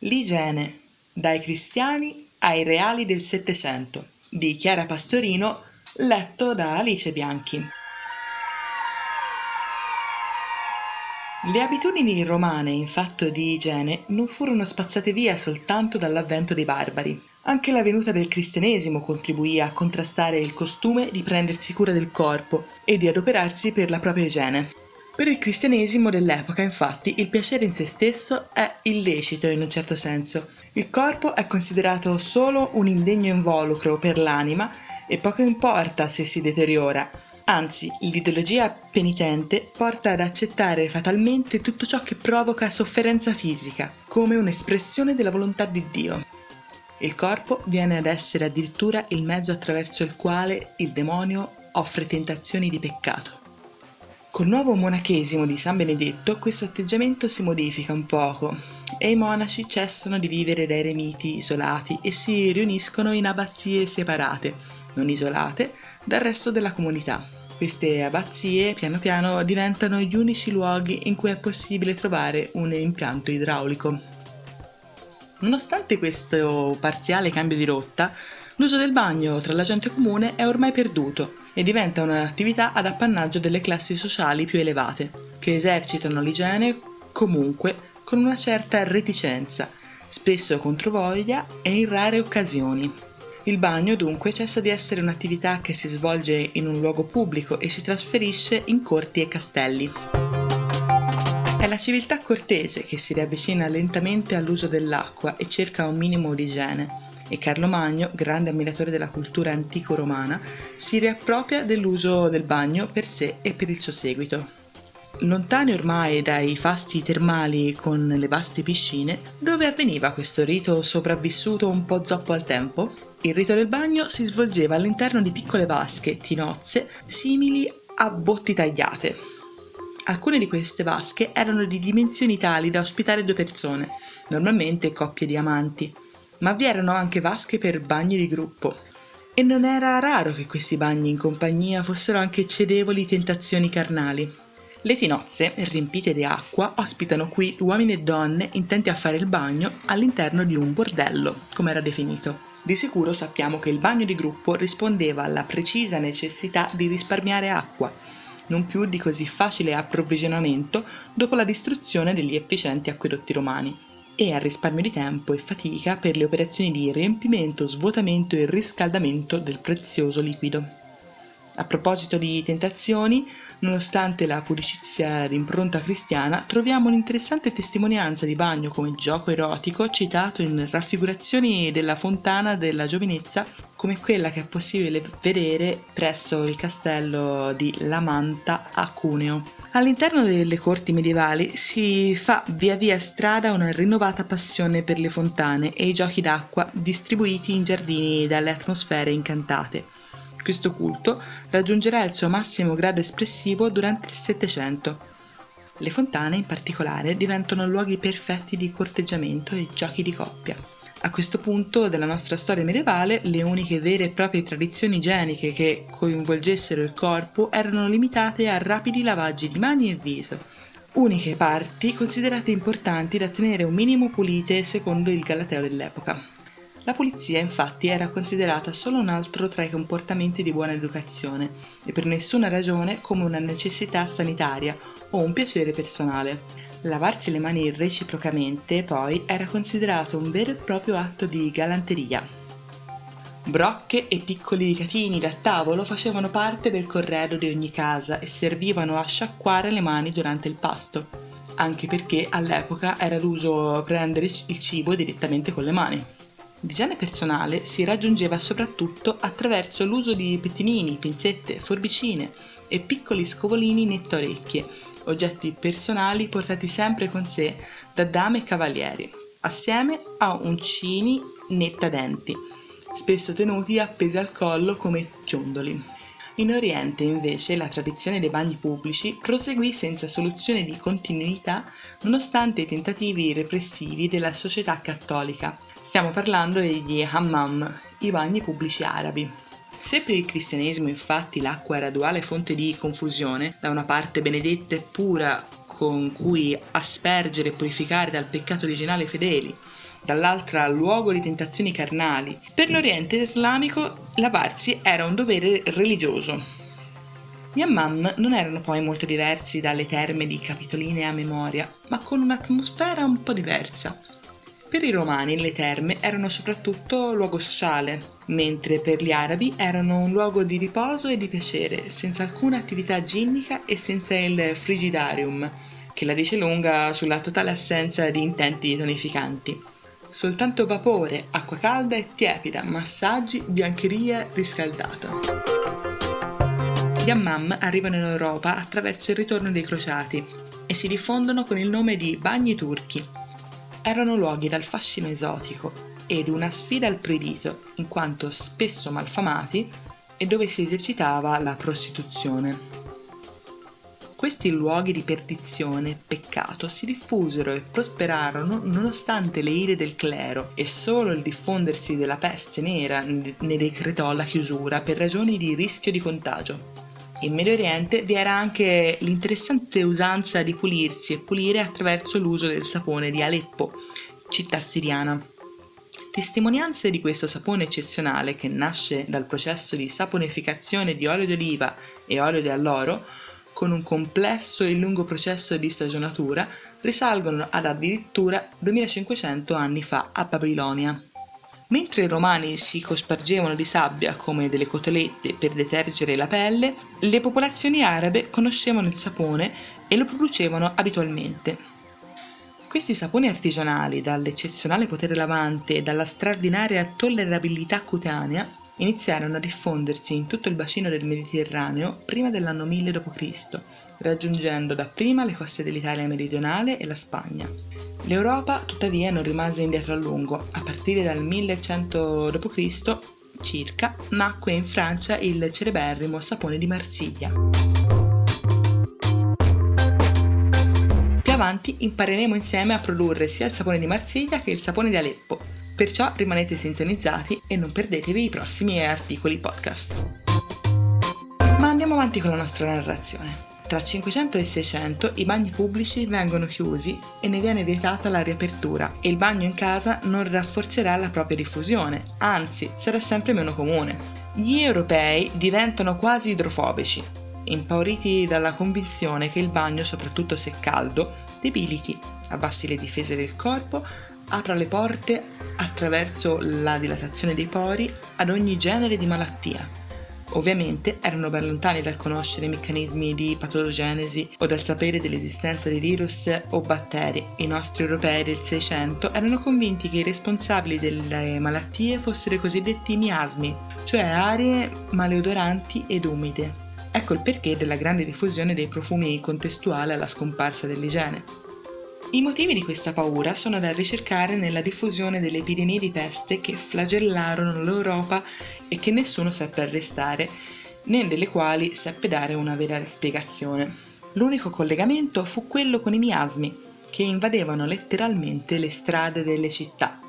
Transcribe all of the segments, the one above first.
L'igiene, dai cristiani ai reali del Settecento, di Chiara Pastorino, letto da Alice Bianchi. Le abitudini romane in fatto di igiene non furono spazzate via soltanto dall'avvento dei barbari. Anche la venuta del cristianesimo contribuì a contrastare il costume di prendersi cura del corpo e di adoperarsi per la propria igiene. Per il cristianesimo dell'epoca, infatti, il piacere in se stesso è illecito in un certo senso. Il corpo è considerato solo un indegno involucro per l'anima e poco importa se si deteriora. Anzi, l'ideologia penitente porta ad accettare fatalmente tutto ciò che provoca sofferenza fisica, come un'espressione della volontà di Dio. Il corpo viene ad essere addirittura il mezzo attraverso il quale il demonio offre tentazioni di peccato. Col nuovo monachesimo di San Benedetto questo atteggiamento si modifica un poco e i monaci cessano di vivere da eremiti isolati e si riuniscono in abbazie separate, non isolate, dal resto della comunità. Queste abbazie piano piano diventano gli unici luoghi in cui è possibile trovare un impianto idraulico. Nonostante questo parziale cambio di rotta, l'uso del bagno tra la gente comune è ormai perduto e diventa un'attività ad appannaggio delle classi sociali più elevate, che esercitano l'igiene comunque con una certa reticenza, spesso controvoglia e in rare occasioni. Il bagno dunque cessa di essere un'attività che si svolge in un luogo pubblico e si trasferisce in corti e castelli. È la civiltà cortese che si riavvicina lentamente all'uso dell'acqua e cerca un minimo di igiene e Carlo Magno, grande ammiratore della cultura antico-romana, si riappropria dell'uso del bagno per sé e per il suo seguito. Lontani ormai dai fasti termali con le vaste piscine, dove avveniva questo rito sopravvissuto un po' zoppo al tempo? Il rito del bagno si svolgeva all'interno di piccole vasche, tinozze, simili a botti tagliate. Alcune di queste vasche erano di dimensioni tali da ospitare due persone, normalmente coppie di amanti, ma vi erano anche vasche per bagni di gruppo. E non era raro che questi bagni in compagnia fossero anche cedevoli tentazioni carnali. Le tinozze, riempite di acqua, ospitano qui uomini e donne intenti a fare il bagno all'interno di un bordello, come era definito. Di sicuro sappiamo che il bagno di gruppo rispondeva alla precisa necessità di risparmiare acqua, non più di così facile approvvigionamento dopo la distruzione degli efficienti acquedotti romani e al risparmio di tempo e fatica per le operazioni di riempimento, svuotamento e riscaldamento del prezioso liquido. A proposito di tentazioni, nonostante la pudicizia d'impronta cristiana, troviamo un'interessante testimonianza di bagno come gioco erotico citato in raffigurazioni della fontana della giovinezza come quella che è possibile vedere presso il castello di La Manta a Cuneo. All'interno delle corti medievali si fa via via strada una rinnovata passione per le fontane e i giochi d'acqua distribuiti in giardini dalle atmosfere incantate. Questo culto raggiungerà il suo massimo grado espressivo durante il Settecento. Le fontane in particolare diventano luoghi perfetti di corteggiamento e giochi di coppia. A questo punto della nostra storia medievale, le uniche vere e proprie tradizioni igieniche che coinvolgessero il corpo erano limitate a rapidi lavaggi di mani e viso, uniche parti considerate importanti da tenere un minimo pulite secondo il Galateo dell'epoca. La pulizia infatti era considerata solo un altro tra i comportamenti di buona educazione e per nessuna ragione come una necessità sanitaria o un piacere personale. Lavarsi le mani reciprocamente, poi, era considerato un vero e proprio atto di galanteria. Brocche e piccoli catini da tavolo facevano parte del corredo di ogni casa e servivano a sciacquare le mani durante il pasto, anche perché all'epoca era l'uso prendere il cibo direttamente con le mani. L'igiene personale si raggiungeva soprattutto attraverso l'uso di pettinini, pinzette, forbicine e piccoli scovolini netto orecchie, oggetti personali portati sempre con sé da dame e cavalieri, assieme a uncini nettadenti, spesso tenuti appesi al collo come ciondoli. In Oriente, invece, la tradizione dei bagni pubblici proseguì senza soluzione di continuità nonostante i tentativi repressivi della società cattolica. Stiamo parlando degli hammam, i bagni pubblici arabi. Se per il cristianesimo infatti l'acqua era duale fonte di confusione, da una parte benedetta e pura con cui aspergere e purificare dal peccato originale i fedeli, dall'altra luogo di tentazioni carnali, per l'Oriente islamico lavarsi era un dovere religioso. Gli hammam non erano poi molto diversi dalle terme di Capitoline a memoria, ma con un'atmosfera un po' diversa. Per i romani le terme erano soprattutto luogo sociale, mentre per gli arabi erano un luogo di riposo e di piacere, senza alcuna attività ginnica e senza il frigidarium, che la dice lunga sulla totale assenza di intenti tonificanti. Soltanto vapore, acqua calda e tiepida, massaggi, biancheria riscaldata. Gli hammam arrivano in Europa attraverso il ritorno dei crociati e si diffondono con il nome di bagni turchi, erano luoghi dal fascino esotico ed una sfida al proibito, in quanto spesso malfamati e dove si esercitava la prostituzione. Questi luoghi di perdizione e peccato si diffusero e prosperarono nonostante le ire del clero e solo il diffondersi della peste nera ne decretò la chiusura per ragioni di rischio di contagio. In Medio Oriente vi era anche l'interessante usanza di pulirsi e pulire attraverso l'uso del sapone di Aleppo, città siriana. Testimonianze di questo sapone eccezionale che nasce dal processo di saponificazione di olio d'oliva e olio di alloro, con un complesso e lungo processo di stagionatura, risalgono ad addirittura 2500 anni fa a Babilonia. Mentre i romani si cospargevano di sabbia come delle cotolette per detergere la pelle, le popolazioni arabe conoscevano il sapone e lo producevano abitualmente. Questi saponi artigianali, dall'eccezionale potere lavante e dalla straordinaria tollerabilità cutanea, iniziarono a diffondersi in tutto il bacino del Mediterraneo prima dell'anno 1000 d.C., raggiungendo dapprima le coste dell'Italia meridionale e la Spagna. L'Europa tuttavia non rimase indietro a lungo. A partire dal 1100 d.C. circa nacque in Francia il celeberrimo sapone di Marsiglia. Più avanti impareremo insieme a produrre sia il sapone di Marsiglia che il sapone di Aleppo. Perciò rimanete sintonizzati e non perdetevi i prossimi articoli podcast. Ma andiamo avanti con la nostra narrazione. Tra 500 e 600 i bagni pubblici vengono chiusi e ne viene vietata la riapertura e il bagno in casa non rafforzerà la propria diffusione, anzi sarà sempre meno comune. Gli europei diventano quasi idrofobici, impauriti dalla convinzione che il bagno, soprattutto se caldo, debiliti, abbassi le difese del corpo, apra le porte attraverso la dilatazione dei pori ad ogni genere di malattia Ovviamente erano ben lontani dal conoscere i meccanismi di patogenesi o dal sapere dell'esistenza di virus o batteri. I nostri europei del 600 erano convinti che i responsabili delle malattie fossero i cosiddetti miasmi, cioè aree maleodoranti ed umide. Ecco il perché della grande diffusione dei profumi contestuale alla scomparsa dell'igiene. I motivi di questa paura sono da ricercare nella diffusione delle epidemie di peste che flagellarono l'Europa e che nessuno seppe arrestare, né delle quali seppe dare una vera spiegazione. L'unico collegamento fu quello con i miasmi, che invadevano letteralmente le strade delle città,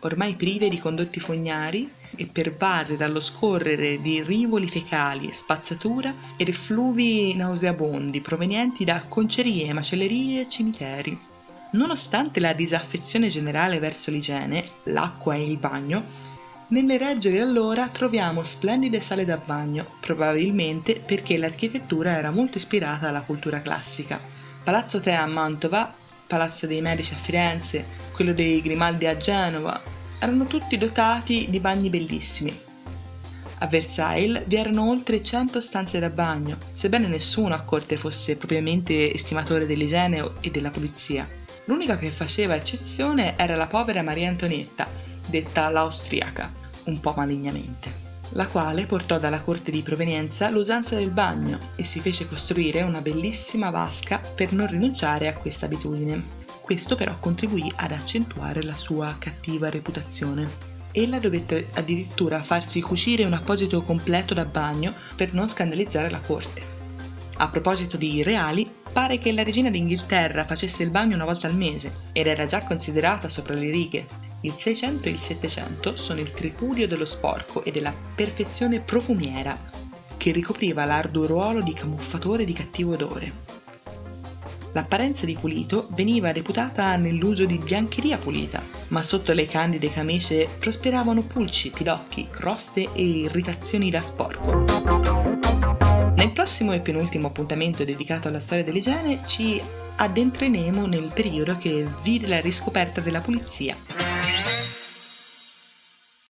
ormai prive di condotti fognari e pervase dallo scorrere di rivoli fecali, spazzatura ed effluvi nauseabondi provenienti da concerie, macellerie e cimiteri. Nonostante la disaffezione generale verso l'igiene, l'acqua e il bagno, nelle regge di allora troviamo splendide sale da bagno, probabilmente perché l'architettura era molto ispirata alla cultura classica. Palazzo Tea a Mantova, Palazzo dei Medici a Firenze, quello dei Grimaldi a Genova, erano tutti dotati di bagni bellissimi. A Versailles vi erano oltre 100 stanze da bagno, sebbene nessuno a corte fosse propriamente estimatore dell'igiene e della pulizia. L'unica che faceva eccezione era la povera Maria Antonietta, detta l'austriaca, un po' malignamente, la quale portò dalla corte di provenienza l'usanza del bagno e si fece costruire una bellissima vasca per non rinunciare a questa abitudine. Questo però contribuì ad accentuare la sua cattiva reputazione. Ella dovette addirittura farsi cucire un apposito completo da bagno per non scandalizzare la corte. A proposito di reali, pare che la regina d'Inghilterra facesse il bagno una volta al mese ed era già considerata sopra le righe. Il 600 e il 700 sono il tripudio dello sporco e della perfezione profumiera, che ricopriva l'arduo ruolo di camuffatore di cattivo odore. L'apparenza di pulito veniva reputata nell'uso di biancheria pulita, ma sotto le candide camicie prosperavano pulci, pidocchi, croste e irritazioni da sporco. Nel prossimo e penultimo appuntamento dedicato alla storia dell'igiene ci addentreremo nel periodo che vide la riscoperta della pulizia.